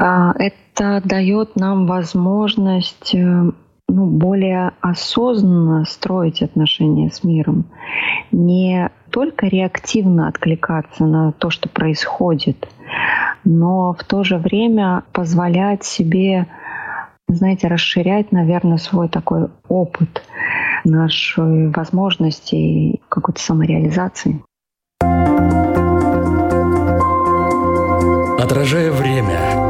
А, это дает нам возможность э, ну, более осознанно строить отношения с миром, не только реактивно откликаться на то, что происходит, но в то же время позволять себе, знаете, расширять, наверное, свой такой опыт, наши возможности какой-то самореализации. Отражая время,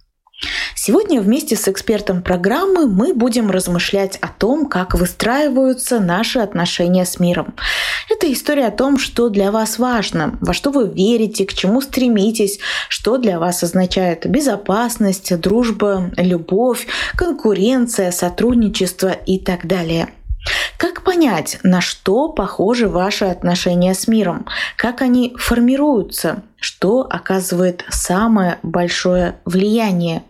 Сегодня вместе с экспертом программы мы будем размышлять о том, как выстраиваются наши отношения с миром. Это история о том, что для вас важно, во что вы верите, к чему стремитесь, что для вас означает безопасность, дружба, любовь, конкуренция, сотрудничество и так далее – как понять, на что похожи ваши отношения с миром? Как они формируются? Что оказывает самое большое влияние?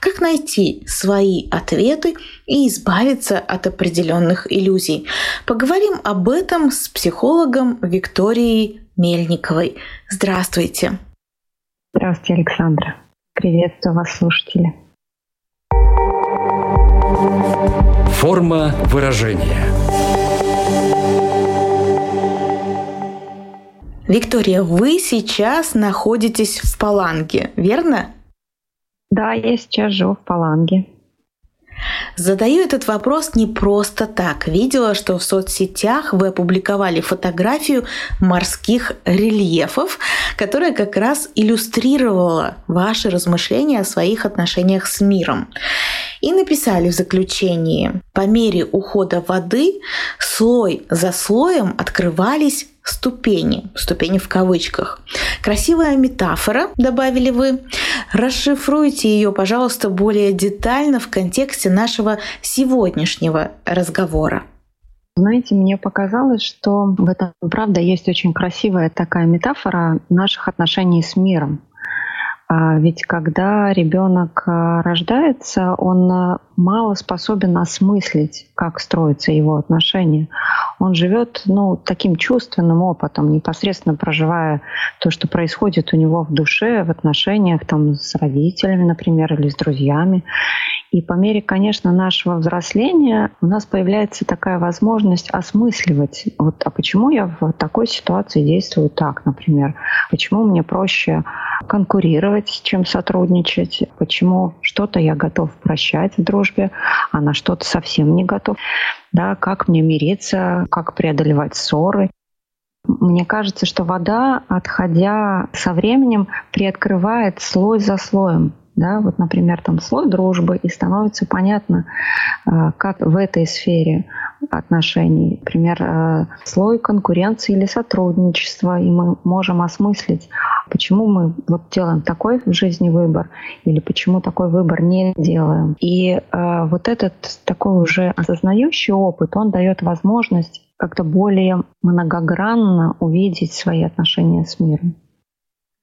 Как найти свои ответы и избавиться от определенных иллюзий? Поговорим об этом с психологом Викторией Мельниковой. Здравствуйте. Здравствуйте, Александра. Приветствую вас, слушатели. Форма выражения. Виктория, вы сейчас находитесь в Паланге, верно? Да, я сейчас живу в Паланге. Задаю этот вопрос не просто так. Видела, что в соцсетях вы опубликовали фотографию морских рельефов, которая как раз иллюстрировала ваши размышления о своих отношениях с миром. И написали в заключении, по мере ухода воды слой за слоем открывались ступени, ступени в кавычках. Красивая метафора, добавили вы. Расшифруйте ее, пожалуйста, более детально в контексте нашего сегодняшнего разговора. Знаете, мне показалось, что в этом, правда, есть очень красивая такая метафора наших отношений с миром. А ведь когда ребенок а, рождается, он а, мало способен осмыслить, как строятся его отношения. Он живет ну, таким чувственным опытом, непосредственно проживая то, что происходит у него в душе, в отношениях там, с родителями, например, или с друзьями. И по мере, конечно, нашего взросления у нас появляется такая возможность осмысливать, вот, а почему я в такой ситуации действую так, например, почему мне проще конкурировать, чем сотрудничать, почему что-то я готов прощать в дружбе, а на что-то совсем не готов, да, как мне мириться, как преодолевать ссоры. Мне кажется, что вода, отходя со временем, приоткрывает слой за слоем да, вот, например, там слой дружбы, и становится понятно, э, как в этой сфере отношений, например, э, слой конкуренции или сотрудничества, и мы можем осмыслить, почему мы вот делаем такой в жизни выбор, или почему такой выбор не делаем. И э, вот этот такой уже осознающий опыт, он дает возможность как-то более многогранно увидеть свои отношения с миром.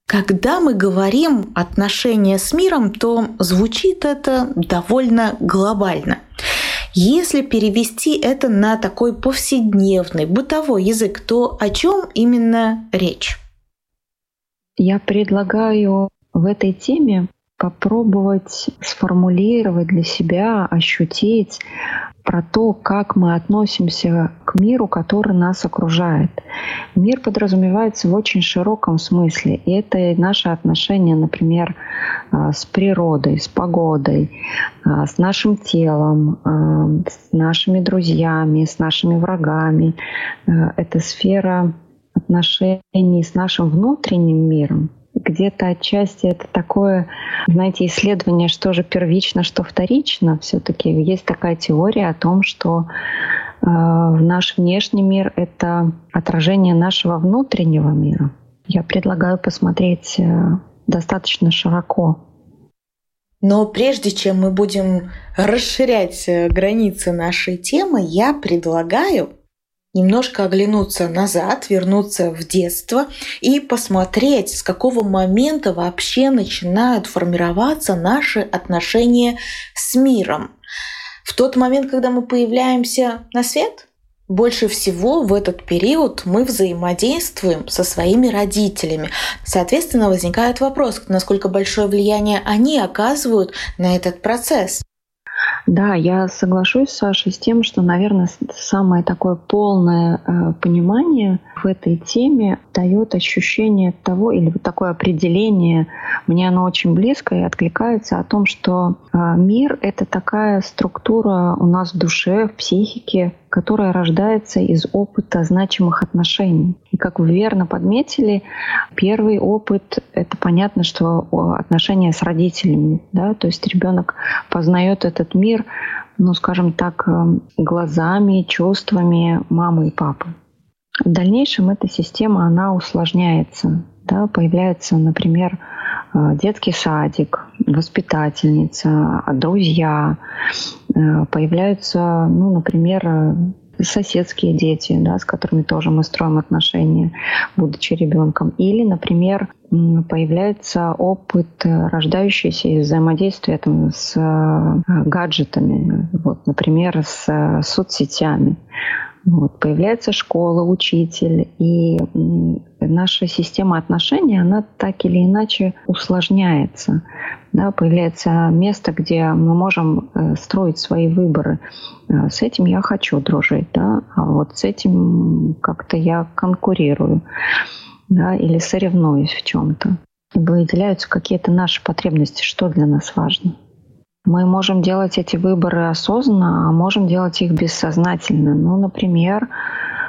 Когда мы говорим отношения с миром, то звучит это довольно глобально. Если перевести это на такой повседневный, бытовой язык, то о чем именно речь? Я предлагаю в этой теме попробовать сформулировать для себя, ощутить про то, как мы относимся к миру, который нас окружает. Мир подразумевается в очень широком смысле. И это и наши отношения, например, а, с природой, с погодой, а, с нашим телом, а, с нашими друзьями, с нашими врагами. Это сфера отношений с нашим внутренним миром, где-то отчасти это такое, знаете, исследование, что же первично, что вторично. Все-таки есть такая теория о том, что э, наш внешний мир — это отражение нашего внутреннего мира. Я предлагаю посмотреть э, достаточно широко. Но прежде чем мы будем расширять э, границы нашей темы, я предлагаю немножко оглянуться назад, вернуться в детство и посмотреть, с какого момента вообще начинают формироваться наши отношения с миром. В тот момент, когда мы появляемся на свет, больше всего в этот период мы взаимодействуем со своими родителями. Соответственно, возникает вопрос, насколько большое влияние они оказывают на этот процесс. Да, я соглашусь, Саша, с тем, что, наверное, самое такое полное э, понимание в этой теме дает ощущение того, или вот такое определение, мне оно очень близко и откликается о том, что э, мир — это такая структура у нас в душе, в психике, которая рождается из опыта значимых отношений. И как вы верно подметили, первый опыт — это понятно, что отношения с родителями. Да? То есть ребенок познает этот мир, ну, скажем так, эм, глазами, чувствами мамы и папы. В дальнейшем эта система, она усложняется. Да? Появляется, например, э, детский садик, воспитательница, друзья, э, появляются, ну, например, соседские дети, да, с которыми тоже мы строим отношения, будучи ребенком. Или, например, появляется опыт, э, рождающийся из взаимодействия там, с гаджетами, вот, например, с соцсетями. Вот, появляется школа, учитель, и наша система отношений, она так или иначе усложняется. Да, появляется место, где мы можем э, строить свои выборы. Э, с этим я хочу дружить, да, а вот с этим как-то я конкурирую да, или соревнуюсь в чем-то. Выделяются какие-то наши потребности, что для нас важно. Мы можем делать эти выборы осознанно, а можем делать их бессознательно. Ну, например,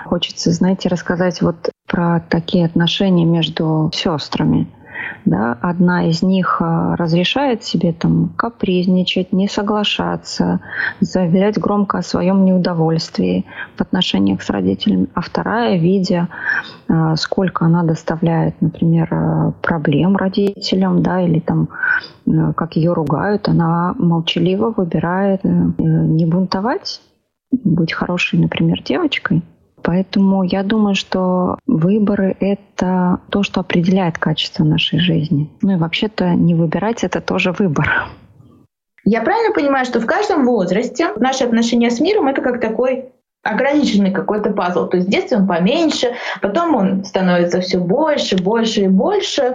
хочется, знаете, рассказать вот про такие отношения между сестрами да, одна из них а, разрешает себе там капризничать, не соглашаться, заявлять громко о своем неудовольствии в отношениях с родителями, а вторая, видя, а, сколько она доставляет, например, а, проблем родителям, да, или там как ее ругают, она молчаливо выбирает э, не бунтовать, быть хорошей, например, девочкой, Поэтому я думаю, что выборы — это то, что определяет качество нашей жизни. Ну и вообще-то не выбирать — это тоже выбор. Я правильно понимаю, что в каждом возрасте наши отношения с миром — это как такой ограниченный какой-то пазл. То есть в детстве он поменьше, потом он становится все больше, больше и больше.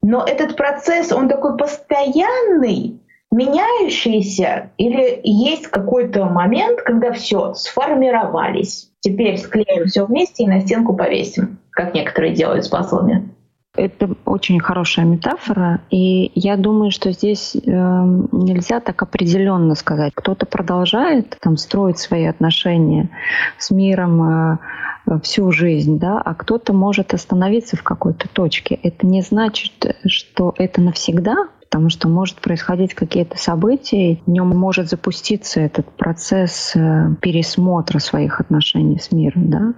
Но этот процесс, он такой постоянный, меняющийся, или есть какой-то момент, когда все сформировались, теперь склеим все вместе и на стенку повесим, как некоторые делают с пазлами. Это очень хорошая метафора, и я думаю, что здесь э, нельзя так определенно сказать. Кто-то продолжает там строить свои отношения с миром э, всю жизнь, да, а кто-то может остановиться в какой-то точке. Это не значит, что это навсегда, потому что может происходить какие-то события, в нем может запуститься этот процесс э, пересмотра своих отношений с миром, да.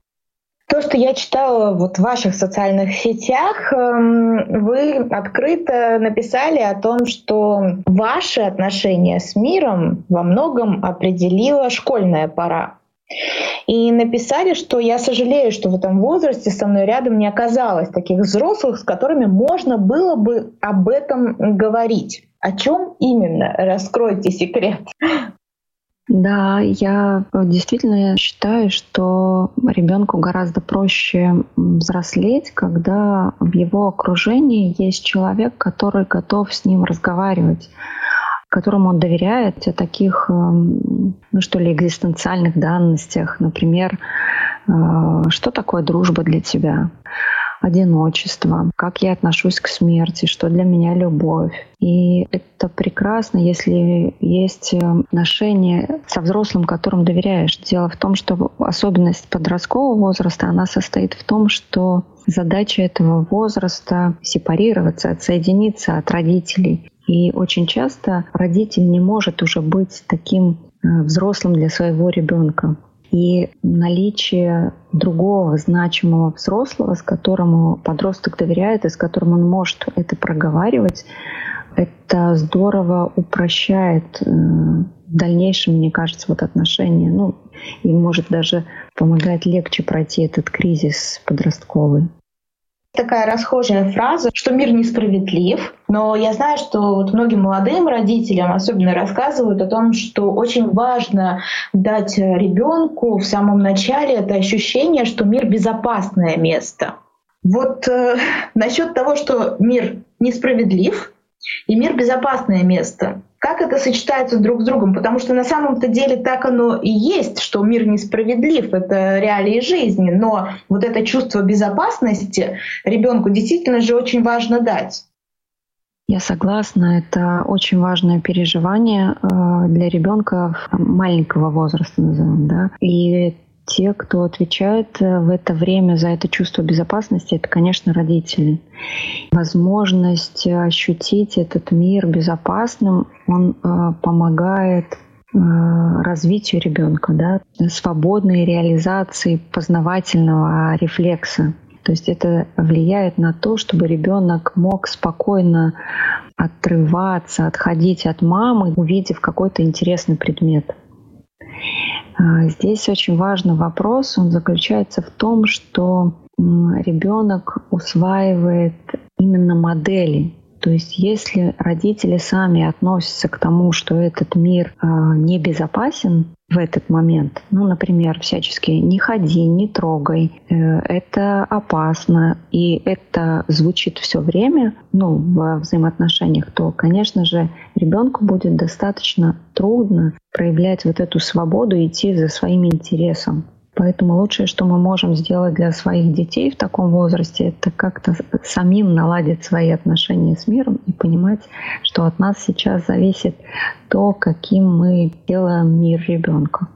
То, что я читала вот в ваших социальных сетях, эм, вы открыто написали о том, что ваши отношения с миром во многом определила школьная пора. И написали, что я сожалею, что в этом возрасте со мной рядом не оказалось таких взрослых, с которыми можно было бы об этом говорить. О чем именно? Раскройте секрет. Да, я действительно считаю, что ребенку гораздо проще взрослеть, когда в его окружении есть человек, который готов с ним разговаривать которому он доверяет, о таких, эм, ну что ли, экзистенциальных данностях. Например, э, что такое дружба для тебя? одиночество, как я отношусь к смерти, что для меня любовь. И это прекрасно, если есть отношения со взрослым, которым доверяешь. Дело в том, что особенность подросткового возраста, она состоит в том, что задача этого возраста сепарироваться, отсоединиться от родителей. И очень часто родитель не может уже быть таким э, взрослым для своего ребенка. И наличие другого значимого взрослого, с которому подросток доверяет и с которым он может это проговаривать, это здорово упрощает э, в дальнейшем, мне кажется, вот отношения. Ну, и может даже помогать легче пройти этот кризис подростковый такая расхожая фраза, что мир несправедлив, но я знаю, что вот многим молодым родителям особенно рассказывают о том, что очень важно дать ребенку в самом начале это ощущение, что мир безопасное место. Вот э, насчет того, что мир несправедлив и мир безопасное место как это сочетается друг с другом, потому что на самом-то деле так оно и есть, что мир несправедлив, это реалии жизни, но вот это чувство безопасности ребенку действительно же очень важно дать. Я согласна, это очень важное переживание э, для ребенка маленького возраста, назовем, да. И те, кто отвечает э, в это время за это чувство безопасности, это, конечно, родители. Возможность ощутить этот мир безопасным, он э, помогает э, развитию ребенка, да, свободной реализации познавательного рефлекса. То есть это влияет на то, чтобы ребенок мог спокойно отрываться, отходить от мамы, увидев какой-то интересный предмет. А, здесь очень важный вопрос, он заключается в том, что ребенок усваивает именно модели, то есть если родители сами относятся к тому, что этот мир э, небезопасен в этот момент, ну, например, всячески не ходи, не трогай, э, это опасно, и это звучит все время, ну, во взаимоотношениях, то, конечно же, ребенку будет достаточно трудно проявлять вот эту свободу, идти за своим интересом. Поэтому лучшее, что мы можем сделать для своих детей в таком возрасте, это как-то самим наладить свои отношения с миром и понимать, что от нас сейчас зависит то, каким мы делаем мир ребенка.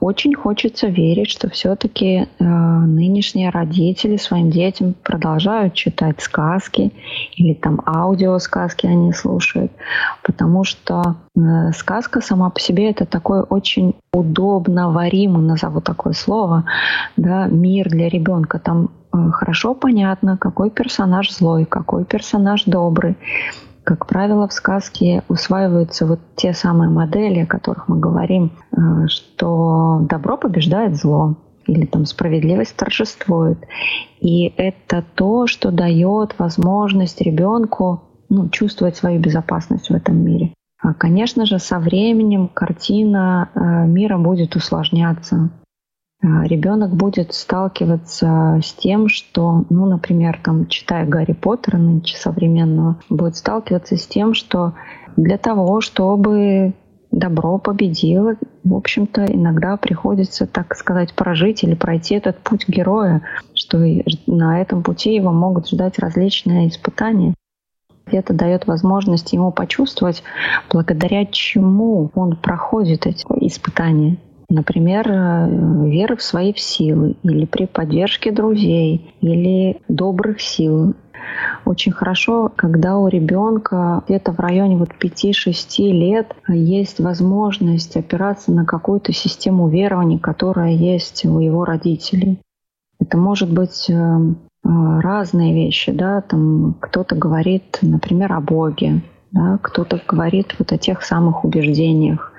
Очень хочется верить, что все-таки э, нынешние родители своим детям продолжают читать сказки или там аудиосказки они слушают, потому что э, сказка сама по себе это такой очень удобно варимый, назову такое слово, да, мир для ребенка. Там э, хорошо понятно, какой персонаж злой, какой персонаж добрый, как правило, в сказке усваиваются вот те самые модели, о которых мы говорим, э, что добро побеждает зло, или там справедливость торжествует. И это то, что дает возможность ребенку ну, чувствовать свою безопасность в этом мире. А, конечно же, со временем картина э, мира будет усложняться. А, ребенок будет сталкиваться с тем, что, ну, например, там, читая Гарри Поттера нынче современного, будет сталкиваться с тем, что для того, чтобы добро победило, в общем-то, иногда приходится, так сказать, прожить или пройти этот путь героя, что на этом пути его могут ждать различные испытания. Это дает возможность ему почувствовать, благодаря чему он проходит эти испытания. Например, э, вера в свои силы или при поддержке друзей или добрых сил. Очень хорошо, когда у ребенка где-то в районе вот 5-6 лет есть возможность опираться на какую-то систему верований, которая есть у его родителей. Это может быть э, э, разные вещи, да, там кто-то говорит, например, о Боге, да, кто-то говорит вот о тех самых убеждениях,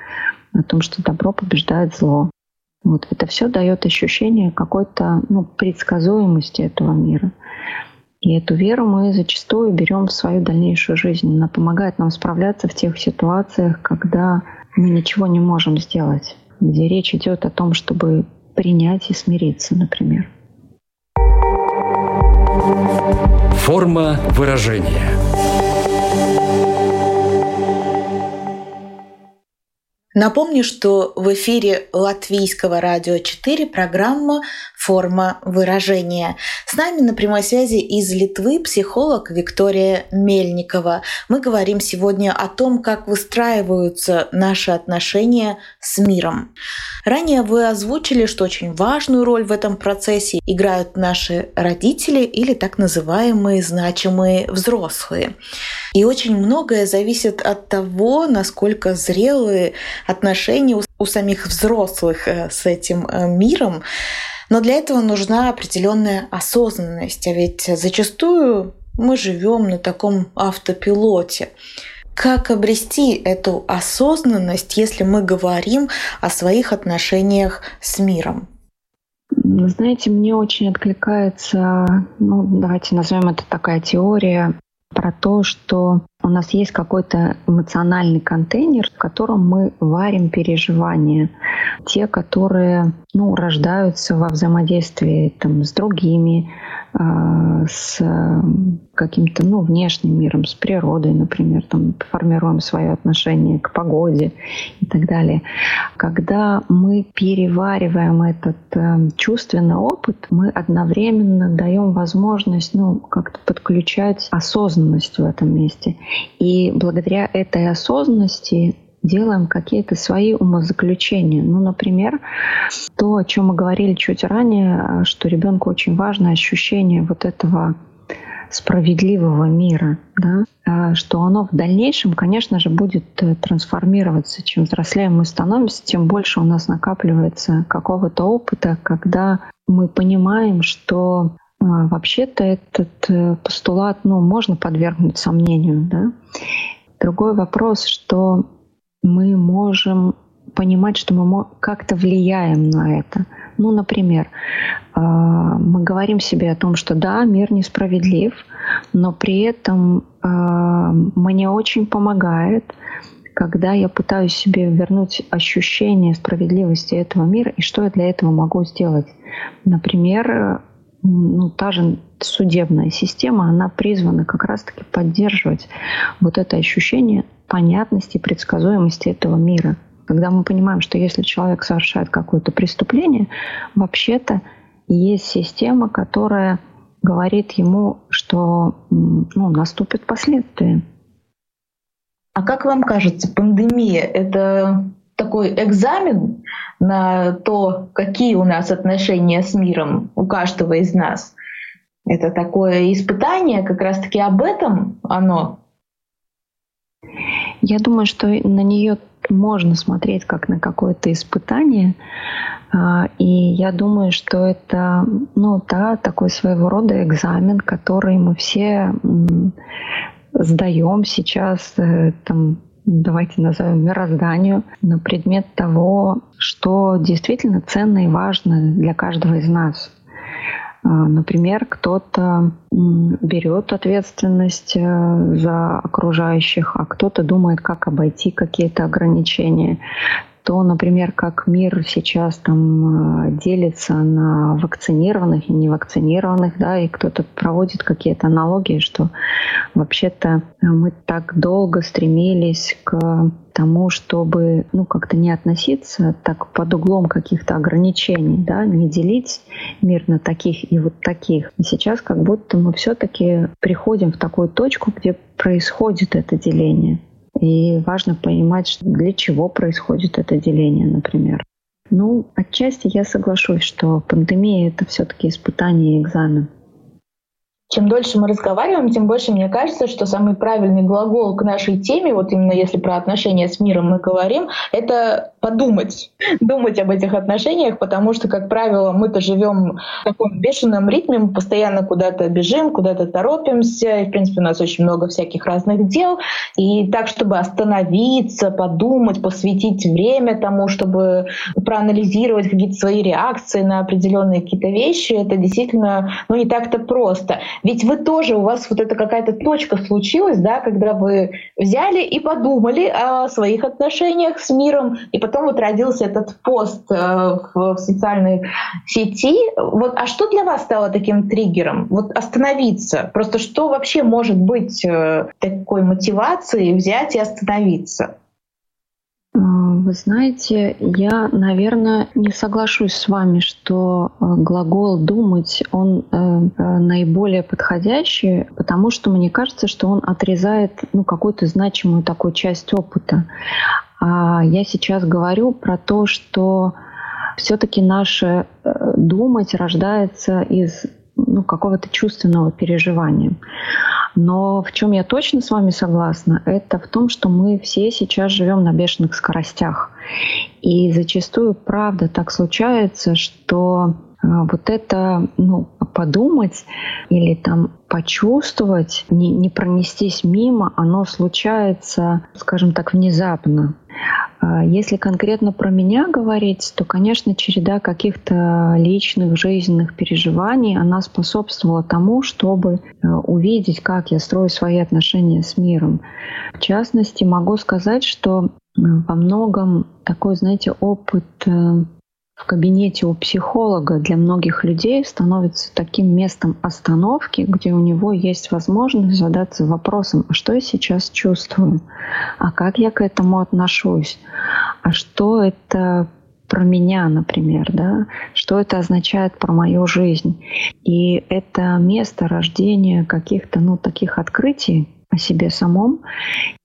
о том, что добро побеждает зло. Вот это все дает ощущение какой-то ну, предсказуемости этого мира. И эту веру мы зачастую берем в свою дальнейшую жизнь. Она помогает нам справляться в тех ситуациях, когда мы ничего не можем сделать, где речь идет о том, чтобы принять и смириться, например. Форма выражения – Напомню, что в эфире Латвийского радио 4 программа «Форма выражения». С нами на прямой связи из Литвы психолог Виктория Мельникова. Мы говорим сегодня о том, как выстраиваются наши отношения с миром. Ранее вы озвучили, что очень важную роль в этом процессе играют наши родители или так называемые значимые взрослые. И очень многое зависит от того, насколько зрелые отношения у, у самих взрослых э, с этим э, миром. Но для этого нужна определенная осознанность. А ведь зачастую мы живем на таком автопилоте. Как обрести эту осознанность, если мы говорим о своих отношениях с миром? Знаете, мне очень откликается, ну, давайте назовем это такая теория про то, что у нас есть какой-то эмоциональный контейнер, в котором мы варим переживания. Те, которые ну, рождаются во взаимодействии там, с другими, э, с каким-то ну, внешним миром, с природой, например, там, формируем свое отношение к погоде и так далее. Когда мы перевариваем этот э, чувственный опыт, мы одновременно даем возможность ну, как-то подключать осознанность в этом месте. И благодаря этой осознанности делаем какие-то свои умозаключения. Ну, например, то, о чем мы говорили чуть ранее, что ребенку очень важно ощущение вот этого справедливого мира, да, а что оно в дальнейшем, конечно же, будет э, трансформироваться. Чем взрослее мы становимся, тем больше у нас накапливается какого-то опыта, когда мы понимаем, что вообще-то этот э, постулат ну, можно подвергнуть сомнению. Да? Другой вопрос, что мы можем понимать, что мы как-то влияем на это. Ну, например, а, мы говорим себе о том, что да, мир несправедлив, но при этом а, мне очень помогает, когда я пытаюсь себе вернуть ощущение справедливости этого мира, и что я для этого могу сделать. Например, ну, та же судебная система, она призвана как раз-таки поддерживать вот это ощущение понятности, предсказуемости этого мира. Когда мы понимаем, что если человек совершает какое-то преступление, вообще-то есть система, которая говорит ему, что ну, наступят последствия. А как вам кажется, пандемия — это такой экзамен на то, какие у нас отношения с миром у каждого из нас. Это такое испытание, как раз-таки об этом оно. Я думаю, что на нее можно смотреть как на какое-то испытание. А, и я думаю, что это ну, да, такой своего рода экзамен, который мы все сдаем сейчас э, там, давайте назовем мирозданию, на предмет того, что действительно ценно и важно для каждого из нас. А, например, кто-то берет ответственность э, за окружающих, а кто-то думает, как обойти какие-то ограничения то, например, как мир сейчас там э, делится на вакцинированных и невакцинированных, да, и кто-то проводит какие-то аналогии, что вообще-то мы так долго стремились к тому, чтобы ну, как-то не относиться так под углом каких-то ограничений, да, не делить мир на таких и вот таких. И сейчас как будто мы все-таки приходим в такую точку, где происходит это деление. И важно понимать, для чего происходит это деление, например. Ну, отчасти я соглашусь, что пандемия — это все-таки испытание и экзамен. Чем дольше мы разговариваем, тем больше мне кажется, что самый правильный глагол к нашей теме, вот именно если про отношения с миром мы говорим, это подумать, думать об этих отношениях, потому что, как правило, мы-то живем в таком бешеном ритме, мы постоянно куда-то бежим, куда-то торопимся, и, в принципе, у нас очень много всяких разных дел, и так, чтобы остановиться, подумать, посвятить время тому, чтобы проанализировать какие-то свои реакции на определенные какие-то вещи, это действительно ну, не так-то просто. Ведь вы тоже, у вас вот эта какая-то точка случилась, да, когда вы взяли и подумали о своих отношениях с миром, и потом вот родился этот пост э, в социальной сети. Вот, а что для вас стало таким триггером? Вот остановиться. Просто что вообще может быть э, такой мотивацией взять и остановиться? Вы знаете, я, наверное, не соглашусь с вами, что э, глагол «думать» он э, э, наиболее подходящий, потому что мне кажется, что он отрезает ну, какую-то значимую такую часть опыта. А я сейчас говорю про то, что все-таки наше думать рождается из ну, какого-то чувственного переживания. Но в чем я точно с вами согласна, это в том, что мы все сейчас живем на бешеных скоростях. И зачастую, правда, так случается, что вот это, ну, подумать или там почувствовать, не, не пронестись мимо, оно случается, скажем так, внезапно. А если конкретно про меня говорить, то, конечно, череда каких-то личных жизненных переживаний, она способствовала тому, чтобы э, увидеть, как я строю свои отношения с миром. В частности, могу сказать, что э, во многом такой, знаете, опыт э, в кабинете у психолога для многих людей становится таким местом остановки, где у него есть возможность задаться вопросом, а что я сейчас чувствую, а как я к этому отношусь, а что это про меня, например, да, что это означает про мою жизнь. И это место рождения каких-то, ну, таких открытий, о себе самом,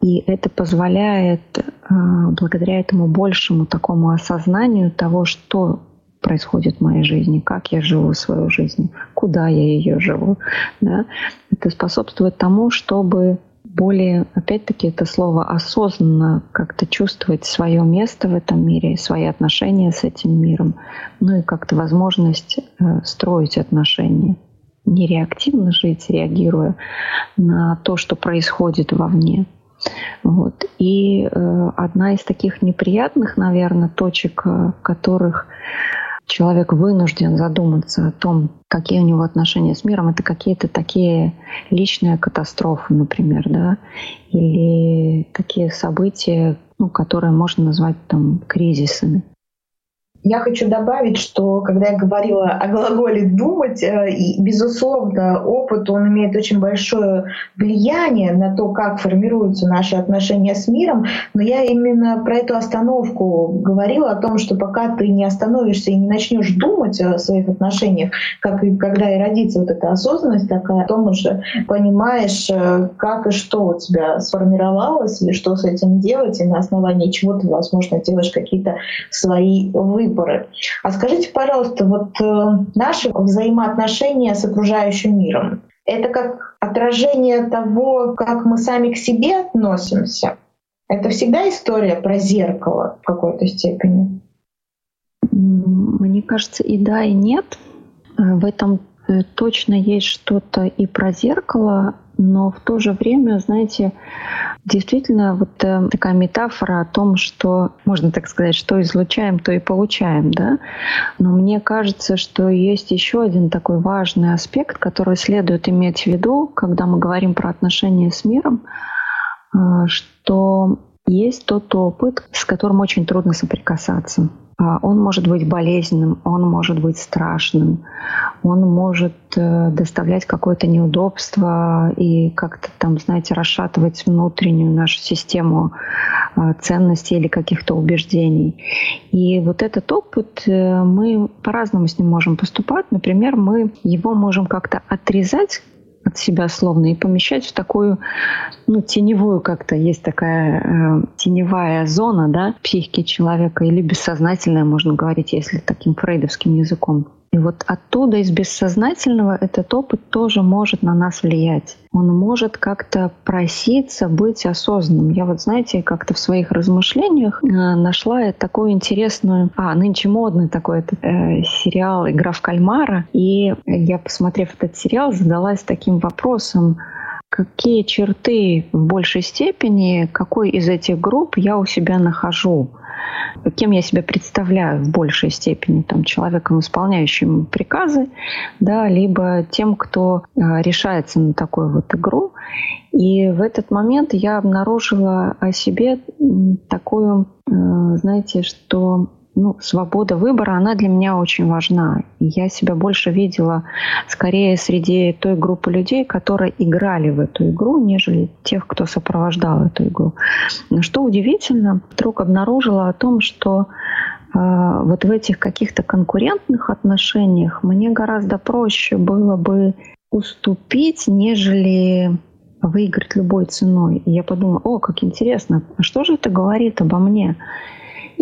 и это позволяет а, благодаря этому большему такому осознанию того, что происходит в моей жизни, как я живу свою жизнь, куда я ее живу. Да? Это способствует тому, чтобы более, опять-таки, это слово осознанно как-то чувствовать свое место в этом мире, свои отношения с этим миром, ну и как-то возможность э, строить отношения не реактивно жить, реагируя на то, что происходит вовне. Вот. И э, одна из таких неприятных, наверное, точек, э, в которых человек вынужден задуматься о том, какие у него отношения с миром, это какие-то такие личные катастрофы, например, да, или такие события, ну, которые можно назвать там кризисами. Я хочу добавить, что когда я говорила о глаголе «думать», э, и, безусловно, опыт, он имеет очень большое влияние на то, как формируются наши отношения с миром, но я именно про эту остановку говорила, о том, что пока ты не остановишься и не начнешь думать о своих отношениях, как и когда и родится вот эта осознанность такая, потом уже понимаешь, э, как и что у тебя сформировалось, и что с этим делать, и на основании чего ты, возможно, делаешь какие-то свои выборы выборы. А скажите, пожалуйста, вот э, наши взаимоотношения с окружающим миром, это как отражение того, как мы сами к себе относимся? Это всегда история про зеркало в какой-то степени? Мне кажется, и да, и нет. Э, в этом э, точно есть что-то и про зеркало, но в то же время, знаете, действительно вот э, такая метафора о том, что, можно так сказать, что излучаем, то и получаем, да. Но мне кажется, что есть еще один такой важный аспект, который следует иметь в виду, когда мы говорим про отношения с миром, э, что есть тот опыт, с которым очень трудно соприкасаться. А, он может быть болезненным, он может быть страшным, он может э, доставлять какое-то неудобство и как-то там, знаете, расшатывать внутреннюю нашу систему а, ценностей или каких-то убеждений. И вот этот опыт, э, мы по-разному с ним можем поступать. Например, мы его можем как-то отрезать от себя словно и помещать в такую, ну, теневую как-то, есть такая э, теневая зона, да, психики человека, или бессознательная, можно говорить, если таким фрейдовским языком. И вот оттуда, из бессознательного, этот опыт тоже может на нас влиять. Он может как-то проситься быть осознанным. Я вот, знаете, как-то в своих размышлениях э, нашла такую интересную... А, нынче модный такой этот, э, сериал «Игра в кальмара». И я, посмотрев этот сериал, задалась таким вопросом, какие черты в большей степени, какой из этих групп я у себя нахожу кем я себя представляю в большей степени, там, человеком, исполняющим приказы, да, либо тем, кто а, решается на такую вот игру. И в этот момент я обнаружила о себе такую, а, знаете, что ну, свобода выбора, она для меня очень важна. я себя больше видела скорее среди той группы людей, которые играли в эту игру, нежели тех, кто сопровождал эту игру. Но что удивительно, вдруг обнаружила о том, что э, вот в этих каких-то конкурентных отношениях мне гораздо проще было бы уступить, нежели выиграть любой ценой. И я подумала, о, как интересно, а что же это говорит обо мне?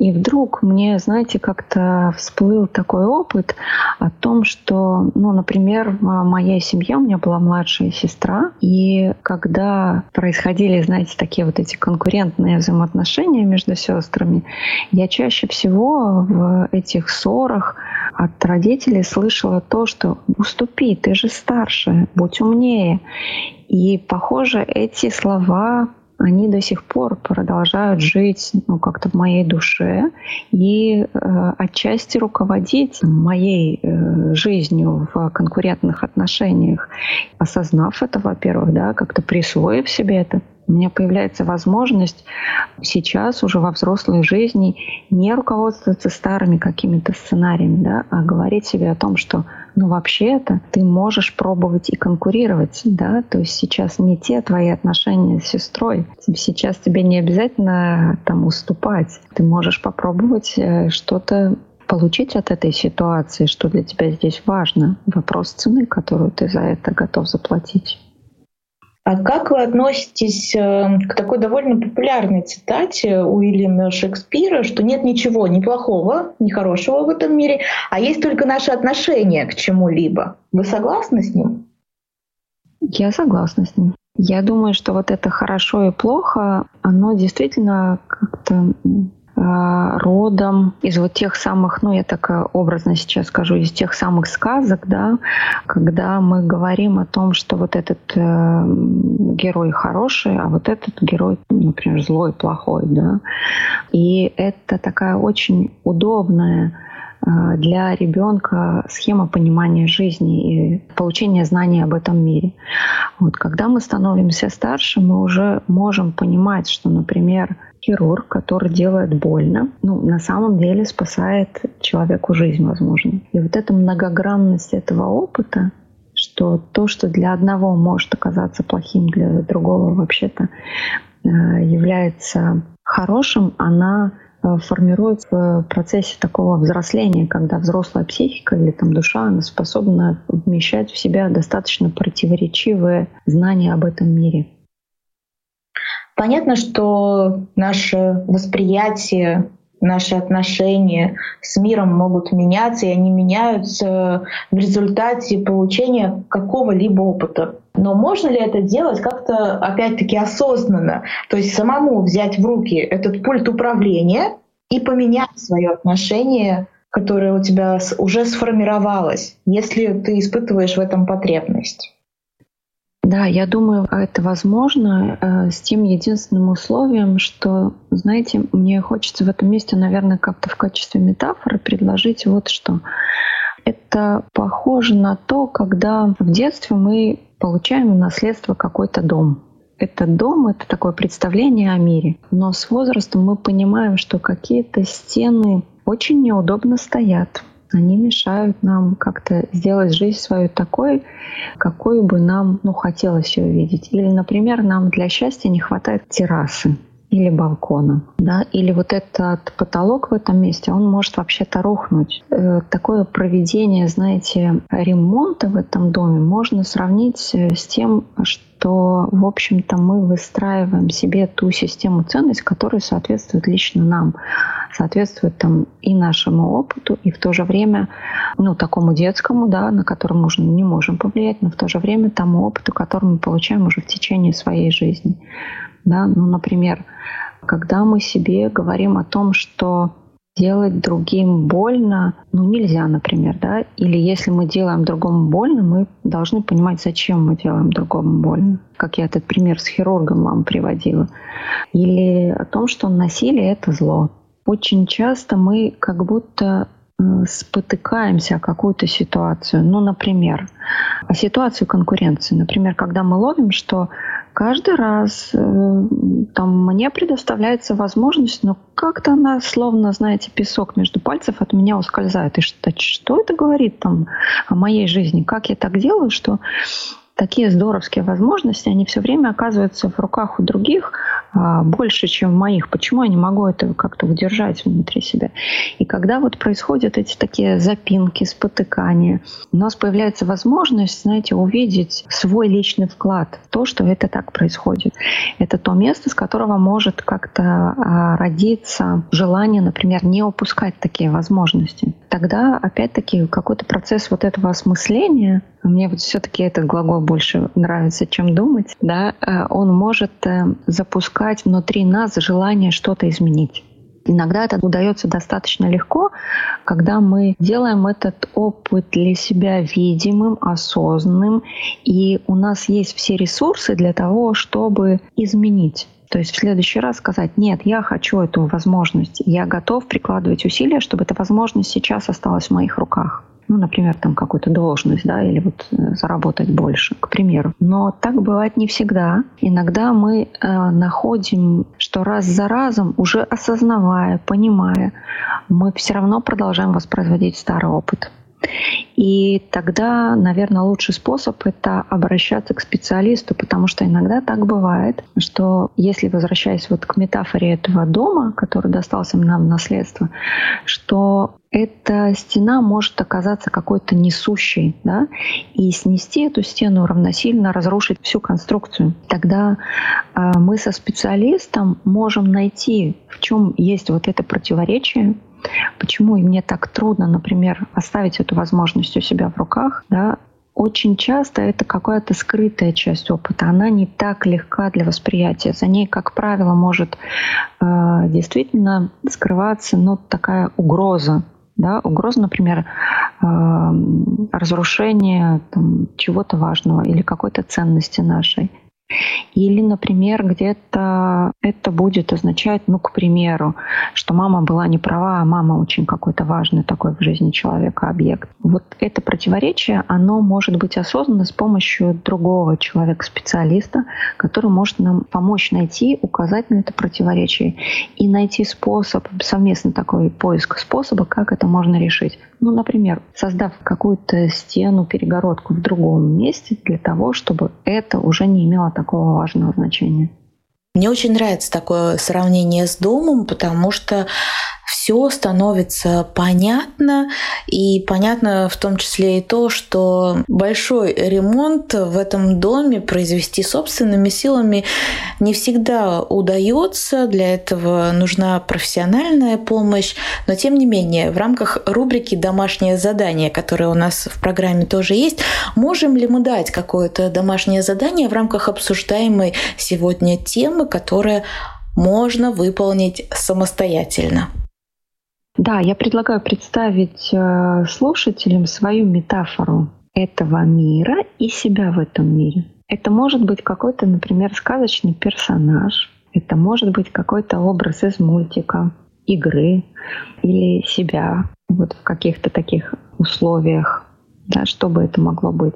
И вдруг мне, знаете, как-то всплыл такой опыт о том, что, ну, например, в моей семье у меня была младшая сестра, и когда происходили, знаете, такие вот эти конкурентные взаимоотношения между сестрами, я чаще всего в этих ссорах от родителей слышала то, что уступи, ты же старше, будь умнее. И, похоже, эти слова они до сих пор продолжают жить ну, как-то в моей душе и э, отчасти руководить моей э, жизнью в конкурентных отношениях. Осознав это, во-первых, да, как-то присвоив себе это, у меня появляется возможность сейчас уже во взрослой жизни не руководствоваться старыми какими-то сценариями, да, а говорить себе о том, что ну вообще-то ты можешь пробовать и конкурировать, да, то есть сейчас не те твои отношения с сестрой, сейчас тебе не обязательно там уступать, ты можешь попробовать э, что-то получить от этой ситуации, что для тебя здесь важно, вопрос цены, которую ты за это готов заплатить. А как вы относитесь э, к такой довольно популярной цитате Уильяма Шекспира, что нет ничего ни плохого, ни хорошего в этом мире, а есть только наше отношение к чему-либо? Вы согласны с ним? Я согласна с ним. Я думаю, что вот это хорошо и плохо, оно действительно как-то родом из вот тех самых, ну я так э, образно сейчас скажу, из тех самых сказок, да, когда мы говорим о том, что вот этот э, герой хороший, а вот этот герой, например, злой, плохой, да. И это такая очень удобная э, для ребенка схема понимания жизни и получения знаний об этом мире. Вот, когда мы становимся старше, мы уже можем понимать, что, например, хирург, который делает больно, ну, на самом деле спасает человеку жизнь, возможно. И вот эта многогранность этого опыта, что то, что для одного может оказаться плохим, для другого вообще-то э, является хорошим, она э, формирует в процессе такого взросления, когда взрослая психика или там душа, она способна вмещать в себя достаточно противоречивые знания об этом мире. Понятно, что наше восприятие, наши отношения с миром могут меняться, и они меняются в результате получения какого-либо опыта. Но можно ли это делать как-то, опять-таки, осознанно? То есть самому взять в руки этот пульт управления и поменять свое отношение, которое у тебя уже сформировалось, если ты испытываешь в этом потребность? Да, я думаю, это возможно э, с тем единственным условием, что, знаете, мне хочется в этом месте, наверное, как-то в качестве метафоры предложить вот что. Это похоже на то, когда в детстве мы получаем в наследство какой-то дом. Этот дом — это такое представление о мире. Но с возрастом мы понимаем, что какие-то стены очень неудобно стоят, они мешают нам как-то сделать жизнь свою такой, какой бы нам ну, хотелось ее видеть. Или, например, нам для счастья не хватает террасы или балкона, да, или вот этот потолок в этом месте, он может вообще-то рухнуть. Э, такое проведение, знаете, ремонта в этом доме можно сравнить э, с тем, что, в общем-то, мы выстраиваем себе ту систему ценностей, которая соответствует лично нам, соответствует там и нашему опыту, и в то же время, ну, такому детскому, да, на котором мы не можем повлиять, но в то же время тому опыту, который мы получаем уже в течение своей жизни. Да? Ну, например, когда мы себе говорим о том, что делать другим больно, ну нельзя, например, да, или если мы делаем другому больно, мы должны понимать, зачем мы делаем другому больно, как я этот пример с хирургом вам приводила, или о том, что насилие это зло. Очень часто мы как будто э, спотыкаемся о какую-то ситуацию. Ну, например, о ситуацию конкуренции. Например, когда мы ловим, что каждый раз э, там мне предоставляется возможность, но как-то она словно, знаете, песок между пальцев от меня ускользает. И что, что это говорит там о моей жизни? Как я так делаю, что такие здоровские возможности, они все время оказываются в руках у других больше, чем в моих. Почему я не могу это как-то удержать внутри себя? И когда вот происходят эти такие запинки, спотыкания, у нас появляется возможность, знаете, увидеть свой личный вклад в то, что это так происходит. Это то место, с которого может как-то а, родиться желание, например, не упускать такие возможности. Тогда, опять-таки, какой-то процесс вот этого осмысления, мне вот все-таки этот глагол больше нравится, чем думать, да, э, он может э, запускать внутри нас желание что-то изменить. Иногда это удается достаточно легко, когда мы делаем этот опыт для себя видимым, осознанным, и у нас есть все ресурсы для того, чтобы изменить. То есть в следующий раз сказать, нет, я хочу эту возможность, я готов прикладывать усилия, чтобы эта возможность сейчас осталась в моих руках ну, например, там какую-то должность, да, или вот э, заработать больше, к примеру. Но так бывает не всегда. Иногда мы э, находим, что раз за разом, уже осознавая, понимая, мы все равно продолжаем воспроизводить старый опыт. И тогда, наверное, лучший способ — это обращаться к специалисту, потому что иногда так бывает, что если, возвращаясь вот к метафоре этого дома, который достался нам в наследство, что эта стена может оказаться какой-то несущей, да, и снести эту стену равносильно разрушить всю конструкцию. Тогда э, мы со специалистом можем найти, в чем есть вот это противоречие, Почему и мне так трудно, например, оставить эту возможность у себя в руках, да, очень часто это какая-то скрытая часть опыта. Она не так легка для восприятия. За ней, как правило, может э, действительно скрываться ну, такая угроза. Да? Угроза, например, э, разрушения чего-то важного или какой-то ценности нашей. Или, например, где-то это будет означать, ну, к примеру, что мама была не права, а мама очень какой-то важный такой в жизни человека объект. Вот это противоречие, оно может быть осознанно с помощью другого человека-специалиста, который может нам помочь найти, указать на это противоречие и найти способ, совместно такой поиск способа, как это можно решить. Ну, например, создав какую-то стену, перегородку в другом месте для того, чтобы это уже не имело такого важного значения. Мне очень нравится такое сравнение с домом, потому что все становится понятно, и понятно в том числе и то, что большой ремонт в этом доме произвести собственными силами не всегда удается, для этого нужна профессиональная помощь, но тем не менее в рамках рубрики «Домашнее задание», которое у нас в программе тоже есть, можем ли мы дать какое-то домашнее задание в рамках обсуждаемой сегодня темы, которая можно выполнить самостоятельно? Да, я предлагаю представить э, слушателям свою метафору этого мира и себя в этом мире. Это может быть какой-то, например, сказочный персонаж, это может быть какой-то образ из мультика, игры или себя вот в каких-то таких условиях, да, что бы это могло быть.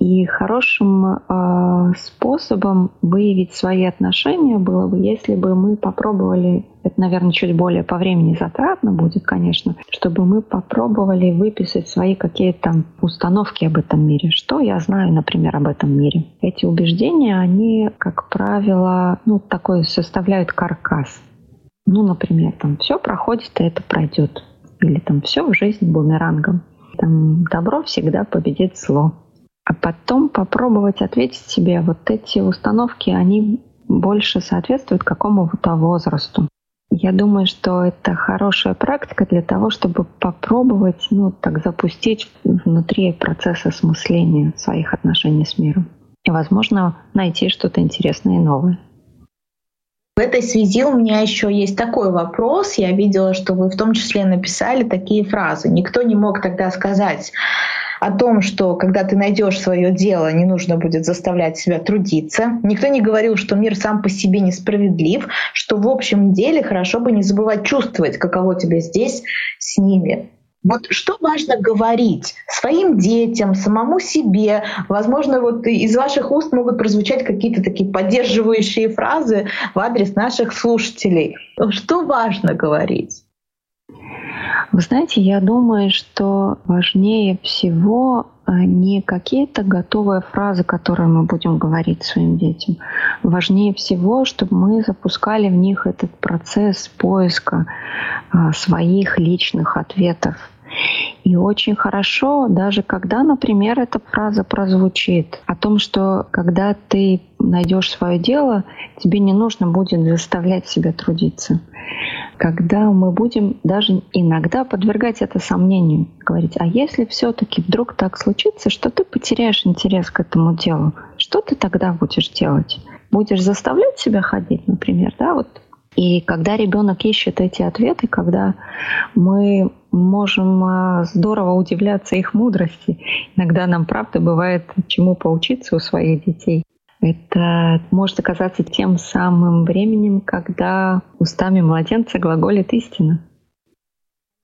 И хорошим э, способом выявить свои отношения было бы, если бы мы попробовали, это, наверное, чуть более по времени затратно будет, конечно, чтобы мы попробовали выписать свои какие-то установки об этом мире. Что я знаю, например, об этом мире? Эти убеждения, они, как правило, ну, такой составляют каркас. Ну, например, там все проходит, и это пройдет. Или там все в жизни бумерангом. Там добро всегда победит зло а потом попробовать ответить себе, вот эти установки, они больше соответствуют какому-то возрасту. Я думаю, что это хорошая практика для того, чтобы попробовать, ну, так запустить внутри процесс осмысления своих отношений с миром. И, возможно, найти что-то интересное и новое. В этой связи у меня еще есть такой вопрос. Я видела, что вы в том числе написали такие фразы. Никто не мог тогда сказать, о том, что когда ты найдешь свое дело, не нужно будет заставлять себя трудиться. Никто не говорил, что мир сам по себе несправедлив, что в общем деле хорошо бы не забывать чувствовать, каково тебе здесь с ними. Вот что важно говорить своим детям, самому себе? Возможно, вот из ваших уст могут прозвучать какие-то такие поддерживающие фразы в адрес наших слушателей. Что важно говорить? Вы знаете, я думаю, что важнее всего а, не какие-то готовые фразы, которые мы будем говорить своим детям. Важнее всего, чтобы мы запускали в них этот процесс поиска а, своих личных ответов и очень хорошо, даже когда, например, эта фраза прозвучит о том, что когда ты найдешь свое дело, тебе не нужно будет заставлять себя трудиться. Когда мы будем даже иногда подвергать это сомнению, говорить, а если все-таки вдруг так случится, что ты потеряешь интерес к этому делу, что ты тогда будешь делать? Будешь заставлять себя ходить, например, да, вот и когда ребенок ищет эти ответы, когда мы можем а, здорово удивляться их мудрости, иногда нам правда бывает чему поучиться у своих детей. Это может оказаться тем самым временем, когда устами младенца глаголит истина.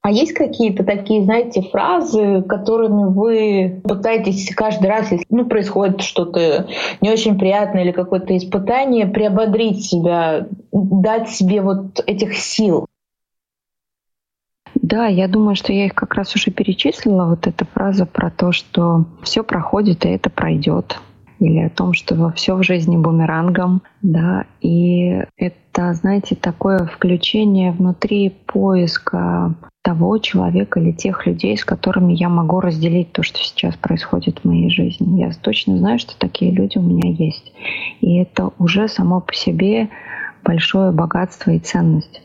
А есть какие-то такие, знаете, фразы, которыми вы пытаетесь каждый раз, если ну, происходит что-то не очень приятное или какое-то испытание, приободрить себя, дать себе вот этих сил? Да, я думаю, что я их как раз уже перечислила. Вот эта фраза про то, что все проходит и это пройдет или о том, что все в жизни бумерангом, да, и это, знаете, такое включение внутри поиска того человека или тех людей, с которыми я могу разделить то, что сейчас происходит в моей жизни. Я точно знаю, что такие люди у меня есть. И это уже само по себе большое богатство и ценность.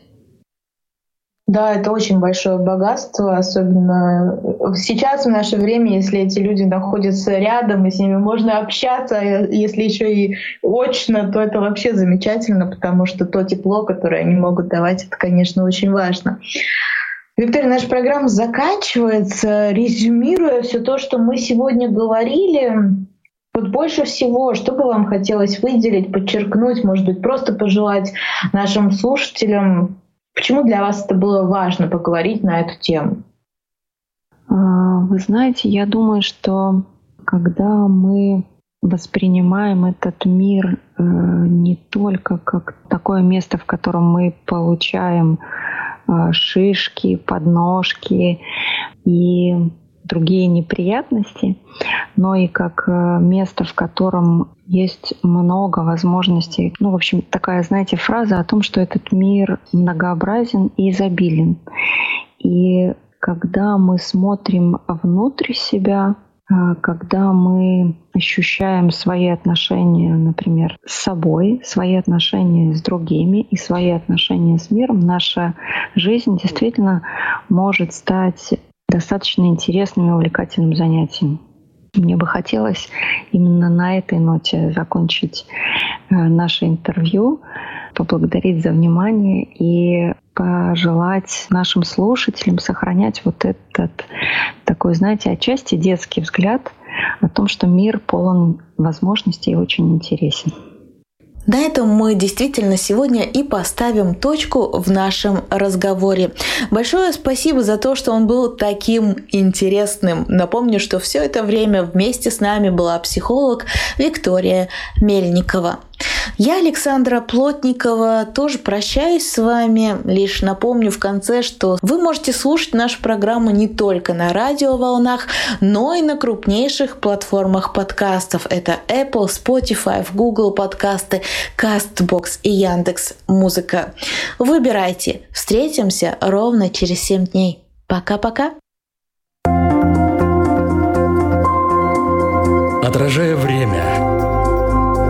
Да, это очень большое богатство, особенно сейчас в наше время, если эти люди находятся рядом, и с ними можно общаться, а если еще и очно, то это вообще замечательно, потому что то тепло, которое они могут давать, это, конечно, очень важно. Виктория, наша программа заканчивается. Резюмируя все то, что мы сегодня говорили, вот больше всего, что бы вам хотелось выделить, подчеркнуть, может быть, просто пожелать нашим слушателям Почему для вас это было важно поговорить на эту тему? А, вы знаете, я думаю, что когда мы воспринимаем этот мир э, не только как такое место, в котором мы получаем шишки, подножки и другие неприятности, но и как э, место, в котором есть много возможностей. Ну, в общем, такая, знаете, фраза о том, что этот мир многообразен и изобилен. И когда мы смотрим внутрь себя, когда мы ощущаем свои отношения, например, с собой, свои отношения с другими и свои отношения с миром, наша жизнь действительно может стать достаточно интересным и увлекательным занятием. Мне бы хотелось именно на этой ноте закончить э, наше интервью, поблагодарить за внимание и пожелать нашим слушателям сохранять вот этот такой, знаете, отчасти детский взгляд о том, что мир полон возможностей и очень интересен. На этом мы действительно сегодня и поставим точку в нашем разговоре. Большое спасибо за то, что он был таким интересным. Напомню, что все это время вместе с нами была психолог Виктория Мельникова. Я, Александра Плотникова, тоже прощаюсь с вами. Лишь напомню в конце, что вы можете слушать нашу программу не только на радиоволнах, но и на крупнейших платформах подкастов. Это Apple, Spotify, Google подкасты, CastBox и Яндекс Музыка. Выбирайте. Встретимся ровно через 7 дней. Пока-пока. Отражая время –